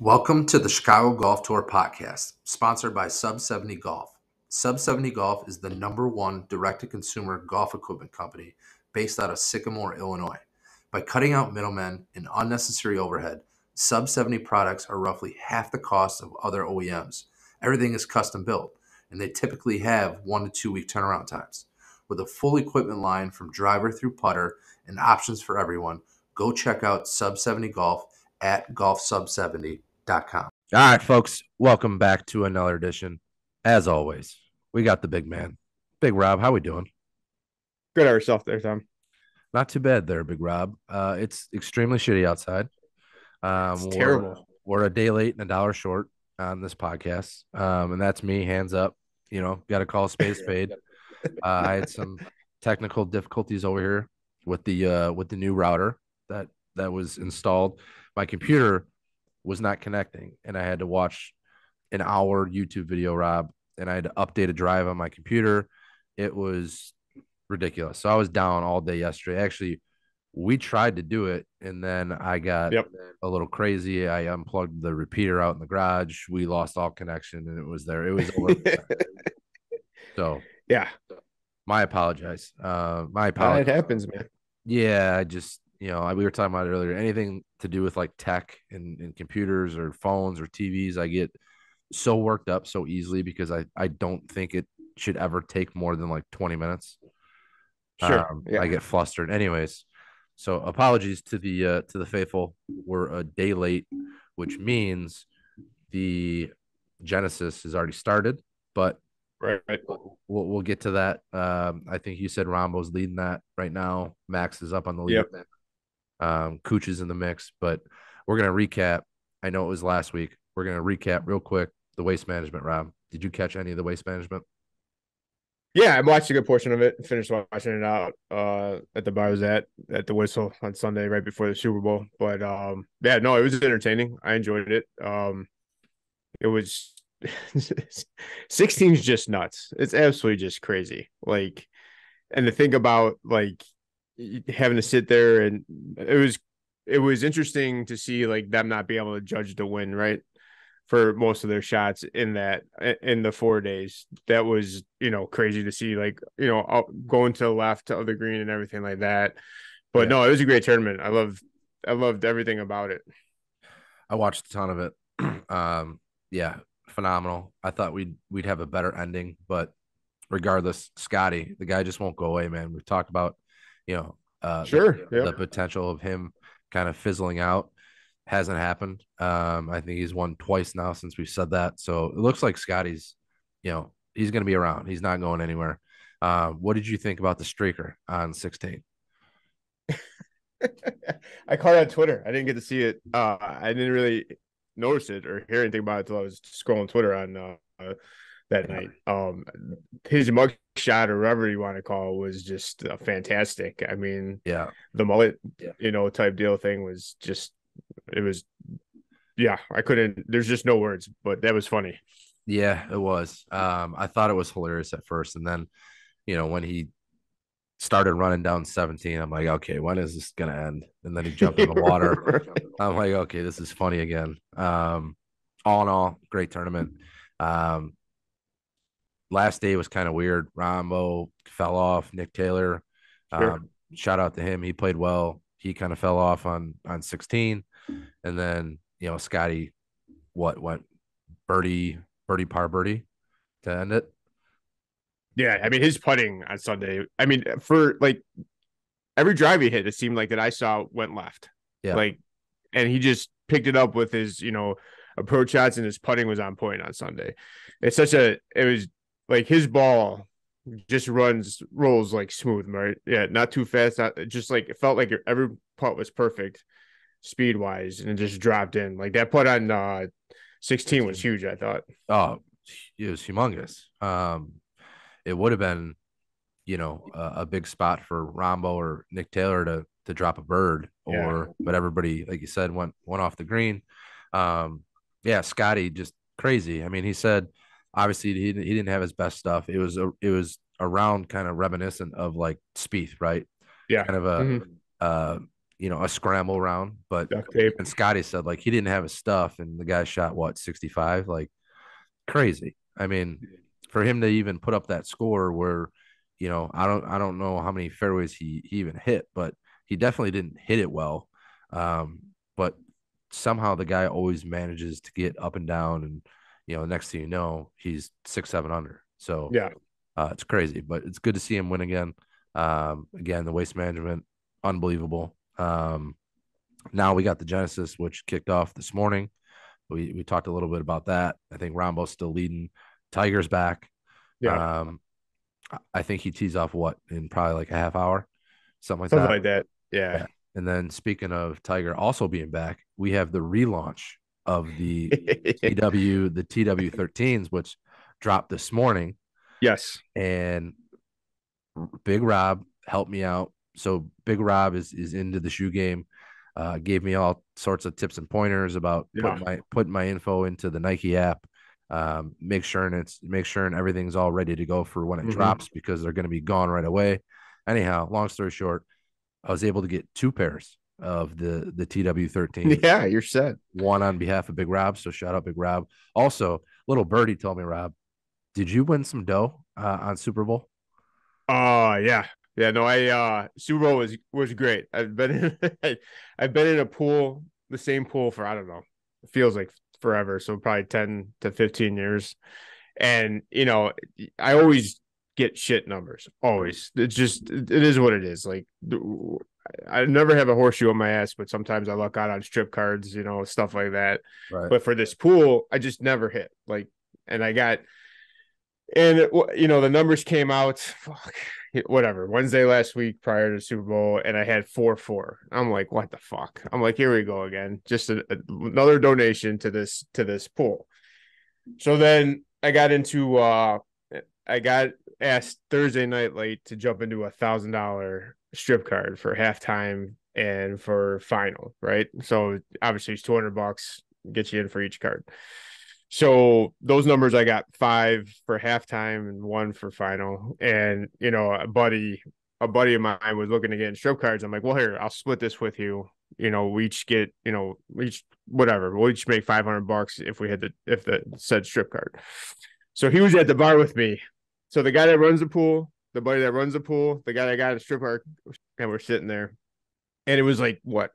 Welcome to the Chicago Golf Tour podcast, sponsored by Sub 70 Golf. Sub 70 Golf is the number one direct to consumer golf equipment company based out of Sycamore, Illinois. By cutting out middlemen and unnecessary overhead, Sub 70 products are roughly half the cost of other OEMs. Everything is custom built, and they typically have one to two week turnaround times. With a full equipment line from driver through putter and options for everyone, go check out Sub 70 Golf at golfsub70.com. All right, folks, welcome back to another edition. As always, we got the big man, Big Rob. How we doing? Good at yourself there, Tom. Not too bad there, Big Rob. Uh, it's extremely shitty outside. Um, It's we're- terrible. We're a day late and a dollar short on this podcast, um, and that's me. Hands up. You know, got to call space spade spade. Uh, I had some technical difficulties over here with the uh, with the new router that that was installed. My computer was not connecting, and I had to watch an hour YouTube video, Rob, and I had to update a drive on my computer. It was ridiculous. So I was down all day yesterday. Actually, we tried to do it, and then I got Yep. a little crazy. I unplugged the repeater out in the garage. We lost all connection, and it was there. It was over. so yeah, my apologize. Uh, my Uh, apologies. it happens, man. Yeah, I just you know I- we were talking about it earlier. Anything to do with like tech and, and computers or phones or TVs, I get so worked up so easily because I I don't think it should ever take more than like twenty minutes. Sure. Um, yeah. I get flustered. Anyways, so apologies to the uh, to the faithful. We're a day late, which means the Genesis has already started, but right, right. we'll we'll get to that. Um, I think you said Rahmbo's leading that right now. Max is up on the lead. Yep. Um, Cooch is in the mix, but we're gonna recap. I know it was last week. We're gonna recap real quick the waste management. Rob, did you catch any of the waste management? Yeah, I watched a good portion of it. Finished watching it out uh, at the bar I was at at the Whistle on Sunday, right before the Super Bowl. But um, yeah, no, it was entertaining. I enjoyed it. Um, it was 16 is just nuts. It's absolutely just crazy. Like, and to think about like having to sit there and it was it was interesting to see like them not be able to judge the win right for most of their shots in that in the four days that was you know crazy to see like you know going to the left of the green and everything like that but Yeah. no it was a great tournament i loved i loved everything about it I watched a ton of it. um, yeah, phenomenal. I thought we'd we'd have a better ending, but regardless, Scotty, the guy just won't go away, man. We've talked about, you know, uh, the- Sure, the, yeah. potential of him kind of fizzling out hasn't happened. Um, I think he's won twice now since we said that, so it looks like Scotty's, you know, he's going to be around. He's not going anywhere. Uh, what did you think about the streaker on 16? i caught it on twitter i didn't get to see it uh i didn't really notice it or hear anything about it until i was scrolling twitter on uh, uh that night um his mug shot or whatever you want to call it was just uh, fantastic i mean Yeah, the mullet, Yeah. you know, type deal thing was just it was yeah, I couldn't there's just no words, but that was funny. Yeah, it was. Um, I thought it was hilarious at first, and then, you know, when he started running down 17, I'm like, okay, when is this gonna end? And then he jumped in the water. I'm like, okay, this is funny again. Um, all in all, great tournament. Um, last day was kind of weird. Rahmbo fell off. Nick Taylor, Sure. um, shout out to him. He played well. He kind of fell off on on 16, and then you know Scotty, what went birdie birdie par birdie to end it. yeah, I mean his putting on Sunday. I mean, for like every drive he hit, it seemed like that I saw went left. Yeah. Like and he just picked it up with his, you know, approach shots and his putting was on point on Sunday. It's such a it was like his ball just runs rolls like smooth, right? Yeah, not too fast, not just like it felt like every putt was perfect speed wise and it just dropped in. Like that putt on uh 16 was huge, I thought. Oh, it was humongous. Um, it would have been, you know, a, a big spot for Rahmbo or Nick Taylor to to drop a bird, Yeah. or but everybody, like you said, went went off the green. Um, yeah, Scotty just crazy. I mean, he said obviously he he didn't have his best stuff. It was a, it was around kind of reminiscent of like Spieth, right? Yeah. Kind of a Mhm. uh you know, a scramble round. But and Scotty said like he didn't have his stuff, and the guy shot what sixty five, like crazy. I mean, for him to even put up that score where, you know, I don't I don't know how many fairways he he even hit, but he definitely didn't hit it well. Um, but somehow the guy always manages to get up and down, and you know, next thing you know, he's six seven under. So Yeah. uh, it's crazy, but it's good to see him win again. Um, again, the waste management, unbelievable. Um, now we got the Genesis, which kicked off this morning. We we talked a little bit about that. I think Rahmbo's still leading. Tiger's back. Yeah. Um, I- think he tees off what in probably like a half hour, something like Something that. like that. Yeah. Yeah. And then speaking of Tiger also being back, we have the relaunch of the TW the TW13s, which dropped this morning yes. and Big Rob helped me out. So Big Rob is is into the shoe game. Uh, gave me all sorts of tips and pointers about Yeah. putting my putting my info into the Nike app. Um, make sure and it's make sure and everything's all ready to go for when it Mhm. drops because they're going to be gone right away. Anyhow, long story short, I was able to get two pairs of the the TW13 Yeah, you're set. one on behalf of Big Rob. So shout out Big Rob. Also, little birdie told me, Rob, did you win some dough uh, on Super Bowl? Oh yeah. Yeah, no, I uh Super Bowl was was great. I've been in I've been in a pool, the same pool for I don't know, it feels like forever. So probably 10 to 15 years. And you know, I always get shit numbers. Always. It's just it is what it is. Like I never have a horseshoe on my ass, but sometimes I luck out on strip cards, you know, stuff like that. Right. But for this pool, I just never hit. Like, and I got, and it, you know, the numbers came out, fuck, whatever, Wednesday last week prior to the Super Bowl, and I had four four. I'm like, what the fuck? I'm like, here we go again, just a, a- another donation to this to this pool. So then I got into, uh I got asked Thursday night late to jump into a thousand dollar strip card for halftime and for final, right? So obviously it's 200 bucks, get you in for each card. So those numbers I got five for halftime and one for final. And you know, a buddy, a buddy of mine was looking to get in strip cards. I'm like, well, here, I'll split this with you. You know, we each get, you know, we each whatever. We'll each make 500 bucks if we hit the if the said strip card. So he was at the bar with me. So the guy that runs the pool, the buddy that runs the pool, the guy that got a strip card, and we're sitting there. And it was like what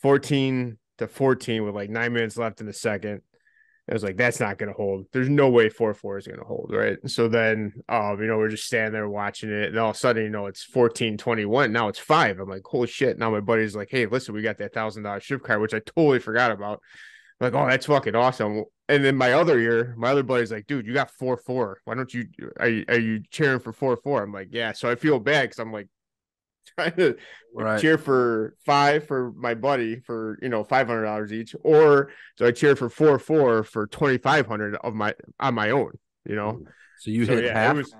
14 to 14 with like nine minutes left in the second. I was like, that's not gonna hold. There's no way 4-4 is gonna hold, right? So then um, you know, we're just standing there watching it, and all of a sudden, you know, it's 14-21. Now it's five. I'm like, holy shit. Now my buddy's like, Hey, listen, we got that thousand dollar strip card, which I totally forgot about. I'm like, oh, that's fucking awesome. And then my other year, my other buddy's like, dude, you got four four. Why don't you are you, are you cheering for four four? I'm like, yeah. So I feel bad because I'm like trying to Right. cheer for five for my buddy for you know five hundred dollars each, or so I cheer for four four for twenty five hundred of my on my own. You know, mm-hmm. So you So, hit yeah, half. was-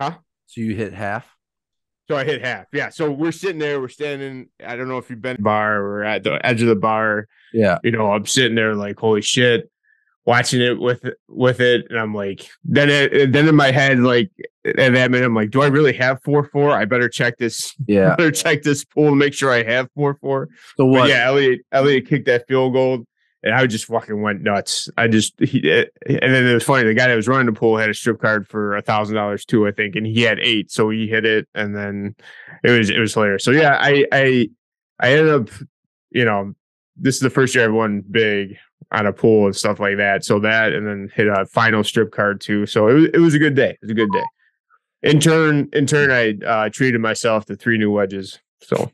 huh? So you hit half. So I hit half. Yeah. So we're sitting there. We're standing. I don't know if you've been bar. We're at the edge of the bar. Yeah. you know, I'm sitting there like, holy shit, watching it with with it, and I'm like, then it, then in my head, like at that minute, I'm like, do I really have four four? I better check this. Yeah. better check this pool to make sure I have four four. So But what? yeah, Elliott Elliott kicked that field goal, and I just fucking went nuts. I just he, eh, and then it was funny. The guy that was running the pool had a strip card for a thousand dollars too, I think, and he had eight, so he hit it, and then it was it was hilarious. So yeah, I I I ended up, you know, this is the first year I've won big on a pool and stuff like that. So that, and then hit a final strip card too. So it was it was a good day. It was a good day. In turn, in turn, I uh, treated myself to three new wedges. So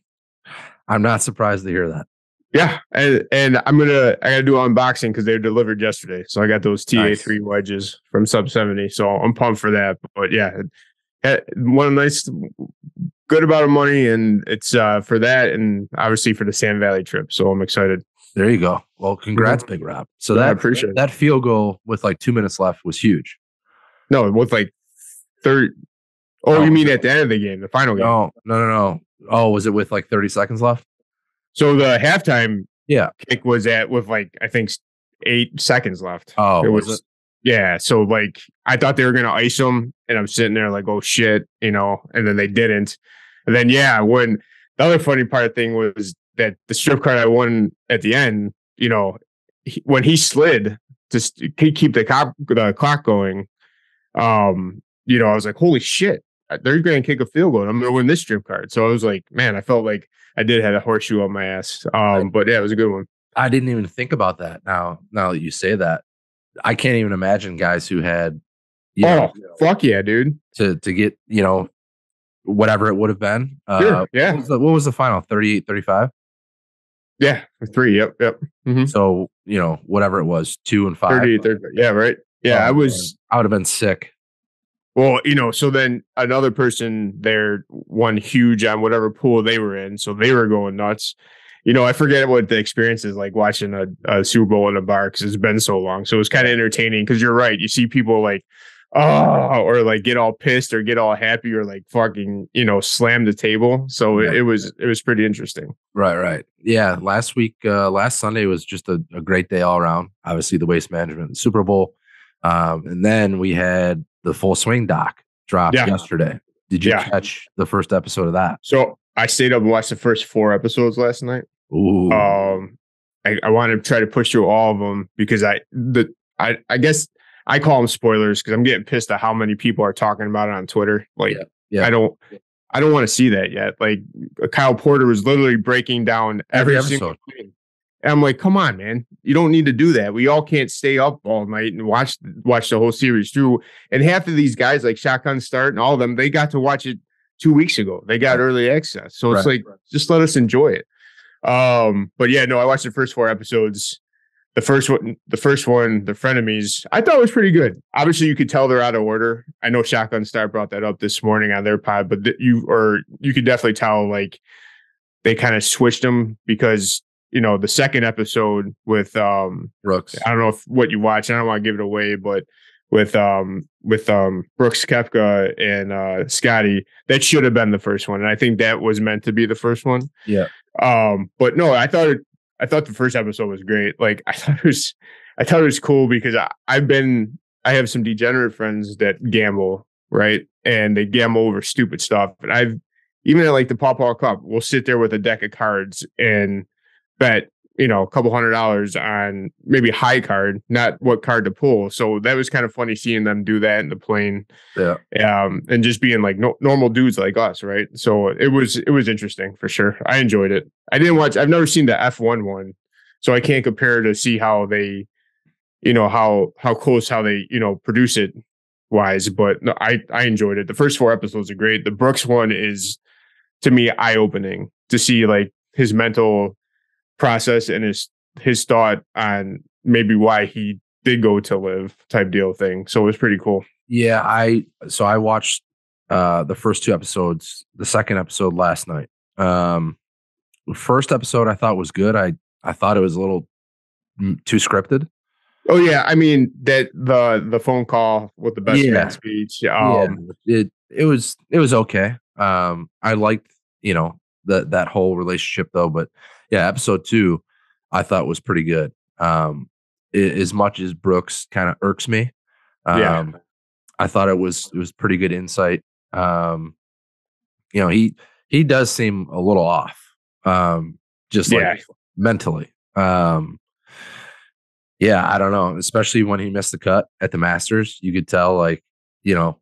I'm not surprised to hear that. yeah, and and I'm gonna I gotta do unboxing because they were delivered yesterday. So I got those TA three wedges from Sub seventy. So I'm pumped for that. But yeah, it- one nice good amount of money, and it's uh for that, and obviously for the Sand Valley trip. So I'm excited. There you go. Well, congrats, Big Rob. So Yeah, I that appreciate it. that field goal with like two minutes left was huge. No, with like third. Oh, Oh. you mean at the end of the game, the final game? No, no, no, no. Oh, was it with like 30 seconds left? So the halftime Yeah. kick was at with like I think eight seconds left. Oh, it was was, it? yeah. So like I thought they were gonna ice them, and I'm sitting there like, oh shit, you know, and then they didn't. And then yeah, when the other funny part of the thing was that the strip card I won at the end, you know, he, when he slid to st- keep the cop the clock going, um, you know, I was like, holy shit, they're going to kick a field goal. I'm going to win this strip card. So I was like, man, I felt like I did have a horseshoe on my ass. Um, but yeah, it was a good one. I didn't even think about that. Now, now that you say that, I can't even imagine guys who had, you oh, know, fuck yeah, dude. to to get you know whatever it would have been. Sure, Uh, yeah. What was, the, what was the final? 38, 35? Yeah, three. Yep, yep. Mhm. So you know whatever it was, two and five. 30, 30, Yeah, right. Yeah, Oh, I was. I would have been sick. Well, you know, so then another person there won huge on whatever pool they were in, so they were going nuts. You know, I forget what the experience is like watching a, a Super Bowl in a bar because it's been so long. So it was kind of entertaining because you're right. You see people like, oh, or like get all pissed or get all happy or like fucking, you know, slam the table. So it, Yeah. it was it was pretty interesting. Right, right. Yeah. Last week, uh, last Sunday was just a, a great day all around. Obviously, the waste management, the Super Bowl. Um, and then we had the full swing doc drop Yeah. yesterday. Did you Yeah. catch the first episode of that? So I stayed up and watched the first four episodes last night. Ooh. um I, I want to try to push through all of them because I the I I guess I call them spoilers because I'm getting pissed at how many people are talking about it on Twitter. Like Yeah, yeah. I don't I don't want to see that yet. Like Kyle Porter was literally breaking down Every every, single thing. And I'm like, come on, man. You don't need to do that. We all can't stay up all night and watch watch the whole series through. And half of these guys, like Shotgun Start and all of them, they got to watch it two weeks ago. They got Right. early access. So it's Right. like, just let us enjoy it. Um, but yeah, no, I watched the first four episodes. The first one, the first one, the frenemies, I thought was pretty good. Obviously, you could tell they're out of order. I know Shotgun Start brought that up this morning on their pod, but th- you or you could definitely tell like they kind of switched them because you know the second episode with um Brooks. I don't know if what you watch. I don't want to give it away, but with um with um Brooks Koepka and uh Scotty, that should have been the first one, and I think that was meant to be the first one. Yeah. Um, but no, I thought it, I thought the first episode was great. Like I thought it was, I thought it was cool because I, I've been, I have some degenerate friends that gamble, right, and they gamble over stupid stuff, and I've even at like the Paw Cup, we'll sit there with a deck of cards and bet you know a couple hundred dollars on maybe high card, not what card to pull. So that was kind of funny seeing them do that in the plane Yeah. um, and just being like no, normal dudes like us, right? So it was it was interesting for sure. I enjoyed it. I didn't watch. I've never seen the F one one, so I can't compare to see how they, you know how how close how they you know produce it wise. But no, I I enjoyed it. The first four episodes are great. The Brooks one is to me eye opening to see like his mental process and his his thought on maybe why he did go to LIV type deal thing. So it was pretty cool. Yeah, I so I watched uh the first two episodes, the second episode last night. Um the first episode I thought was good. I I thought it was a little mm, too scripted. Oh yeah, I mean that the the phone call with the best Yeah. man speech. Um, yeah, it it was it was okay. Um I liked, you know, that that whole relationship though, but yeah, episode 2 I thought was pretty good. Um i- as much as Brooks kind of irks me. Um Yeah. I thought it was it was pretty good insight. Um you know, he he does seem a little off. Um just like Yeah. mentally. Um yeah, I don't know, especially when he missed the cut at the Masters, you could tell like, you know,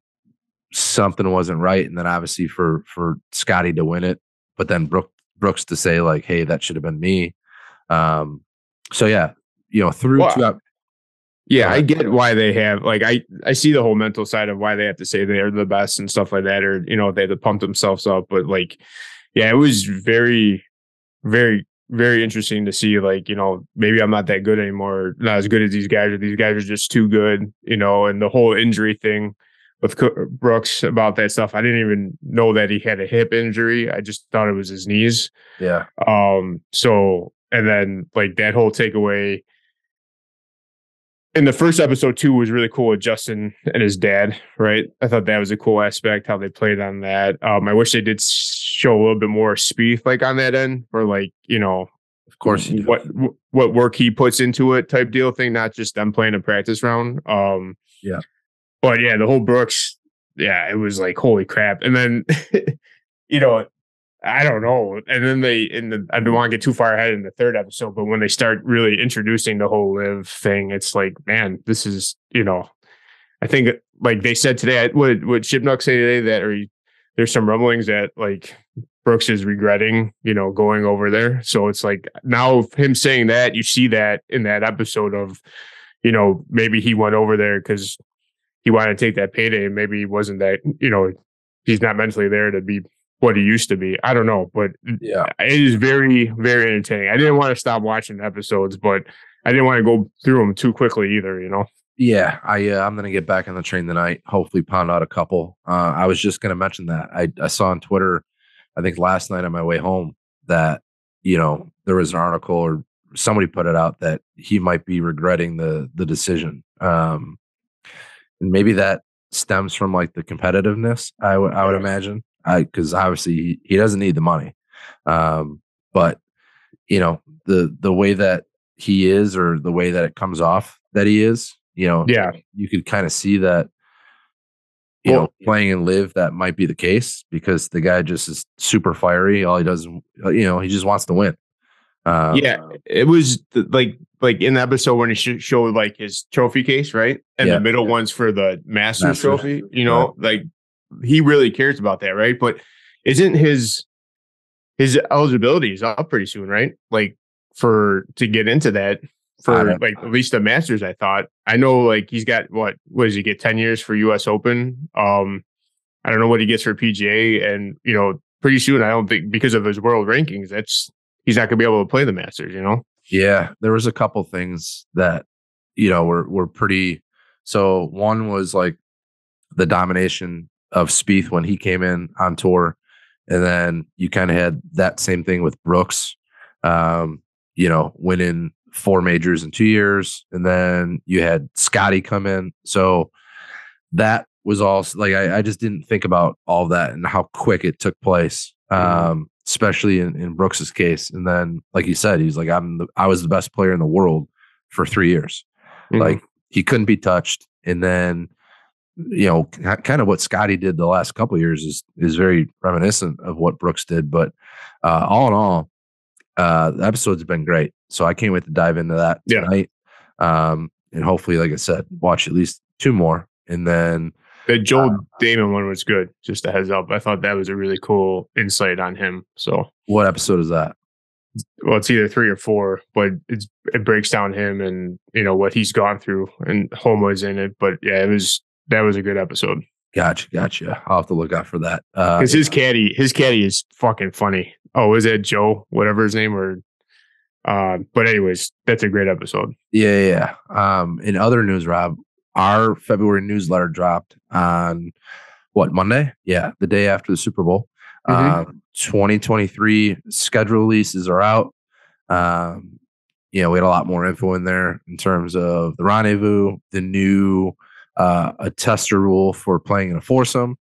something wasn't right and then obviously for for Scotty to win it, but then Brook Brooks to say like, "Hey, that should have been me." Um so yeah, you know, through Well, ep- yeah, I get why they have like I I see the whole mental side of why they have to say they're the best and stuff like that, or you know they have to pump themselves up. But like, yeah, it was very, very, very interesting to see. Like, you know, maybe I'm not that good anymore, not as good as these guys, or these guys are just too good, you know. And the whole injury thing with Brooks about that stuff, I didn't even know that he had a hip injury. I just thought it was his knees. yeah. Um, so and then like that whole takeaway in the first episode too was really cool with Justin and his dad, right? I thought that was a cool aspect how they played on that. Um, I wish they did show a little bit more Spieth like on that end, or like you know Of course what what work he puts into it type deal thing, not just them playing a practice round. Um, Yeah. But yeah, the whole Brooks, yeah, it was like holy crap. And then, you know, I don't know. And then they in the I don't want to get too far ahead in the third episode, but when they start really introducing the whole LIV thing, it's like, man, this is you know, I think like they said today, what what Shipnuck say today that or there's some rumblings that like Brooks is regretting, you know, going over there. So it's like now him saying that, you see that in that episode of, you know, maybe he went over there because he wanted to take that payday and maybe he wasn't that, you know, he's not mentally there to be what he used to be. I don't know, but Yeah. it is very, very entertaining. I didn't want to stop watching episodes, but I didn't want to go through them too quickly either, you know? Yeah, I uh, I'm gonna get back on the train tonight. Hopefully, pound out a couple. Uh, I was just gonna mention that I I saw on Twitter, I think last night on my way home that you know there was an article or somebody put it out that he might be regretting the the decision. Um, and maybe that stems from like the competitiveness. I would I would imagine. I because obviously he, he doesn't need the money, um, but you know the the way that he is or the way that it comes off that he is you know Yeah. you could kind of see that you Well- know playing and LIV that might be the case because the guy just is super fiery all he does you know he just wants to win um, yeah, it was like like in the episode when he sh- showed like his trophy case, right? And Yeah. the middle one's for the Masters, Masters. trophy. You know, like he really cares about that, right? But isn't his his eligibility is up pretty soon, right? Like for to get into that for like at least the Masters. I thought I know like he's got what what does he get ten years for U.S. Open? Um, I don't know what he gets for PGA, and you know, pretty soon I don't think because of his world rankings, that's he's not gonna be able to play the Masters. You know. Yeah, there was a couple things that you know were were pretty. So one was like the domination of Spieth when he came in on tour, and then you kind of had that same thing with Brooks. Um, you know, winning four majors in two years, and then you had Scotty come in. So that was all like I, I just didn't think about all that and how quick it took place. Um, especially in, in Brooks's case. And then, like he said, he's like, I'm the, I was the best player in the world for three years. Mm-hmm. Like he couldn't be touched. And then, you know, kind of what Scotty did the last couple of years is is very reminiscent of what Brooks did. But uh, all in all, uh, the episode's been great. So I can't wait to dive into that Yeah. tonight. Um, and hopefully, like I said, watch at least two more. And then the Joel uh, Dahmen one was good. Just a heads up. I thought that was a really cool insight on him. So what episode is that? well, it's either three or four, but it's it breaks down him and you know what he's gone through, and Homa's in it. But yeah, it was that was a good episode Gotcha, gotcha. I'll have to look out for that. Uh, because his caddy, his caddy is fucking funny. Oh, is that Joe, whatever his name, or uh, but anyways, that's a great episode. Yeah, yeah. yeah. Um, in other news, Rob, our February newsletter dropped on what Monday? Yeah, the day after the Super Bowl. Mhm. Um, 2023 schedule releases are out. Um, you know, we had a lot more info in there in terms of the rendezvous, the new uh, a tester rule for playing in a foursome.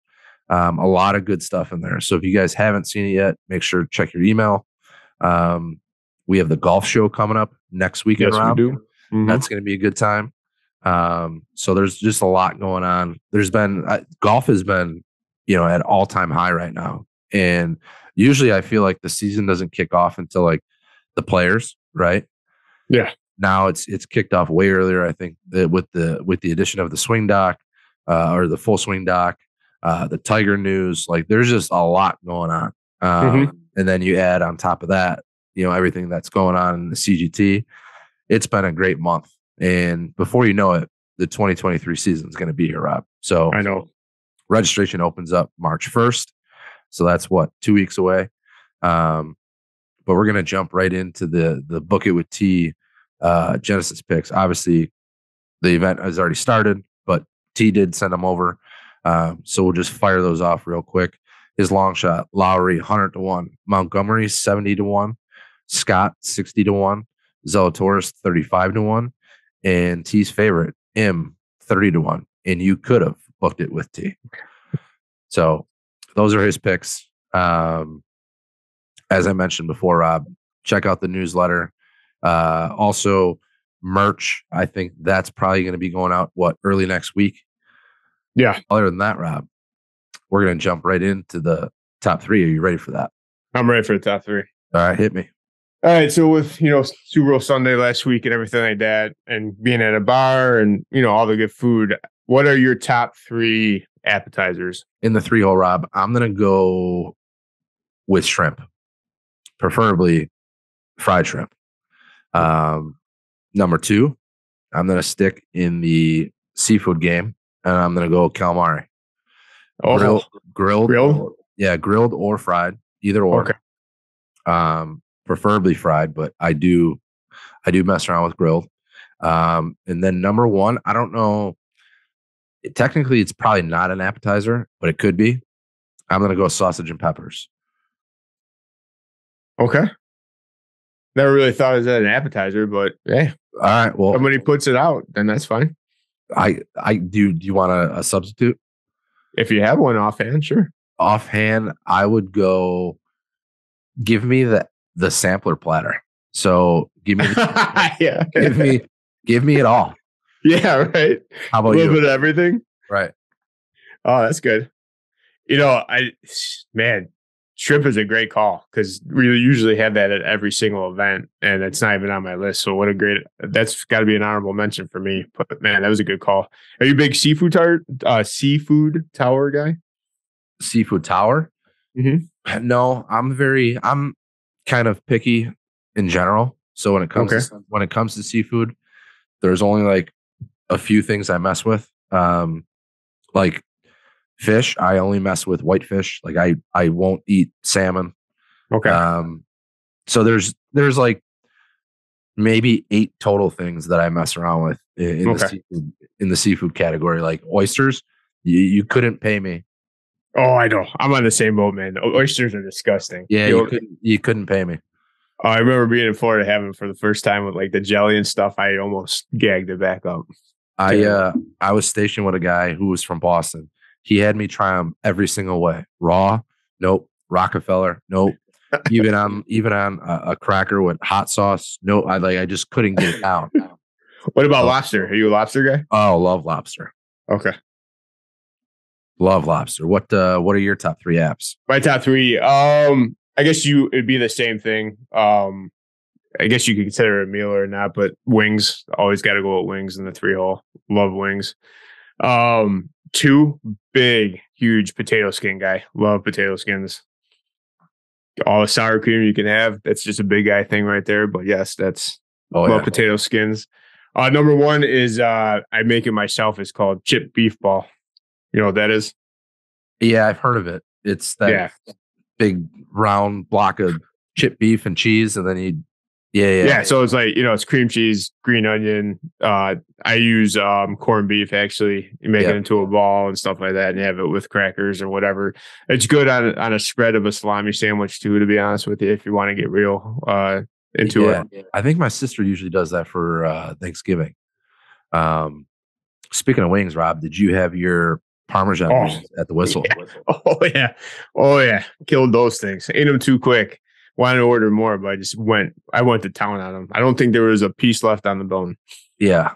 Um, a lot of good stuff in there. So if you guys haven't seen it yet, make sure to check your email. Um, we have the golf show coming up next weekend, Yes, we do. Mhm. That's going to be a good time. Um, so there's just a lot going on. There's been uh, golf has been, you know, at all time high right now, and usually I feel like the season doesn't kick off until like the players, right? Yeah. Now it's it's kicked off way earlier. I think that with the with the addition of the swing doc uh, or the full swing doc, uh, the Tiger news, like there's just a lot going on. Um, And then you add on top of that, you know, everything that's going on in the CGT. It's been a great month. And before you know it, the 2023 season is going to be here, Rob. So I know. registration opens up March 1st. So that's what, two weeks away. Um, but we're going to jump right into the the book it with T uh, Genesis picks. Obviously, the event has already started, but T did send them over. Um, so we'll just fire those off real quick. His long shot, Lowry, 100 to 1. Montgomery, 70 to 1. Scott, 60 to 1. Zalatoris, 35 to 1. And T's favorite, M, 30 to 1. And you could have booked it with T. So those are his picks. Um, as I mentioned before, Rob, check out the newsletter. Uh, also, merch. I think that's probably going to be going out what early next week. Yeah. Other than that, Rob, we're going to jump right into the top three. Are you ready for that? I'm ready for the top three. All right, hit me. All right, so with you know Super Bowl Sunday last week and everything like that, and being at a bar and you know all the good food, what are your top three appetizers? In the three hole, Rob, I'm gonna go with shrimp, preferably fried shrimp. Um, number two, I'm gonna stick in the seafood game, and I'm gonna go calamari. Oh, Grilled, grilled, Grilled? yeah, grilled or fried, either or. Okay. Um, preferably fried, but I do, I do mess around with grilled. Um, and then number one, I don't know. it- technically, it's probably not an appetizer, but it could be. I'm gonna go sausage and peppers. okay. Never really thought of it as an appetizer, but hey, All right. Well, somebody puts it out, then that's fine. I, I do. Do you want a, a substitute? If you have one offhand, sure. offhand, I would go give me the the sampler platter. So give me yeah, give me give me it all. yeah, right. How about A little you? bit of everything. Right. Oh, that's good. You know, I man, shrimp is a great call because we usually have that at every single event, and it's not even on my list. So what a great that's got to be an honorable mention for me. But man, that was a good call. Are you a big seafood tower uh, seafood tower guy? Seafood tower. Mhm. No, I'm very I'm kind of picky in general. So when it comes Okay. to, when it comes to seafood, there's only like a few things I mess with. Um like fish, I only mess with whitefish. Like I I won't eat salmon. Okay. Um, so there's there's like maybe eight total things that I mess around with in, in the seafood in the seafood category. Like oysters, you, you couldn't pay me. Oh, I know. I'm on the same boat, man. Oysters are disgusting. Yeah, You you couldn't you couldn't pay me. Oh, I remember being in Florida having for the first time with like the jelly and stuff. I almost gagged it back up. I uh I was stationed with a guy who was from Boston. He had me try them every single way. Raw, nope. Rockefeller, nope. even on even on a, a cracker with hot sauce, no. I like I just couldn't get it down. What about Oh. lobster? Are you a lobster guy? Oh, love lobster. Okay. Love lobster. What uh what are your top three apps? My top three. Um, I guess you it'd be the same thing. Um, I guess you could consider it a meal or not, but wings always got to go with wings in the three hole. Love wings. Um, two big, huge potato skin guy. Love potato skins. All the sour cream you can have. That's just a big guy thing right there. But yes, that's Oh love yeah. potato skins. Uh, number one is uh, I make it myself. It's called chip beef ball. You know what that is? Yeah, I've heard of it. It's that Yeah. big round block of chipped beef and cheese, and then you, yeah, yeah, yeah. So it's like you know, it's cream cheese, green onion. Uh, I use um corned beef actually. You make Yeah. it into a ball and stuff like that, and you have it with crackers or whatever. It's good on a- on a spread of a salami sandwich too. To be honest with you, if you want to get real uh into Yeah. it. I think my sister usually does that for uh, Thanksgiving. Um, speaking of wings, Rob, did you have your Parmesan Oh, at the whistle? Oh yeah, oh yeah, killed those things. Ate them too quick. Wanted to order more, but I just went. I went to town on them. I don't think there was a piece left on the bone. Yeah.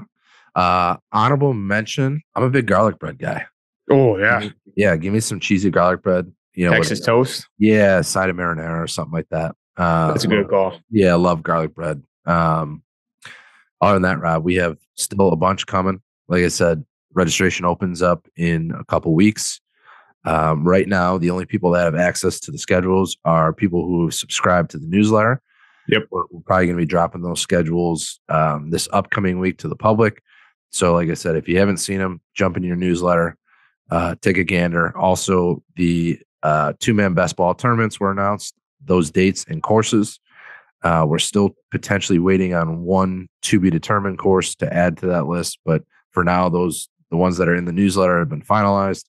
Uh, honorable mention. I'm a big garlic bread guy. Oh yeah, yeah. Give me some cheesy garlic bread. You know, with- Texas toast. yeah, side of marinara or something like that. Uh, That's a good call. Yeah, I love garlic bread. Um, other than that, Rob, we have still a bunch coming. Like I said, registration opens up in a couple weeks. Um, right now, the only people that have access to the schedules are people who subscribe to the newsletter. Yep. We're, we're probably going to be dropping those schedules um, this upcoming week to the public. So, like I said, if you haven't seen them, jump in your newsletter, uh, take a gander. Also, the uh, two man best ball tournaments were announced, those dates and courses. Uh, we're still potentially waiting on one to be determined course to add to that list, but for now, those the ones that are in the newsletter have been finalized.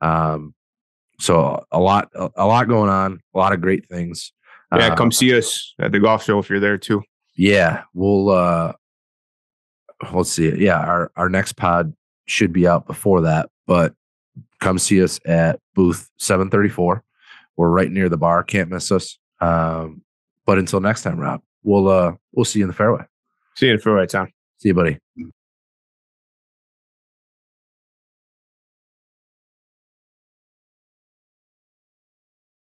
Um, so a lot, a, a lot going on, a lot of great things. Yeah, Uh, come see us at the golf show if you're there too. yeah, we'll uh let's see. Yeah, our our next pod should be out before that, but come see us at booth 734. We're right near the bar, can't miss us. Um, but until next time, Rob, we'll uh we'll see you in the fairway. See you in the Fairway Tom. See you, buddy.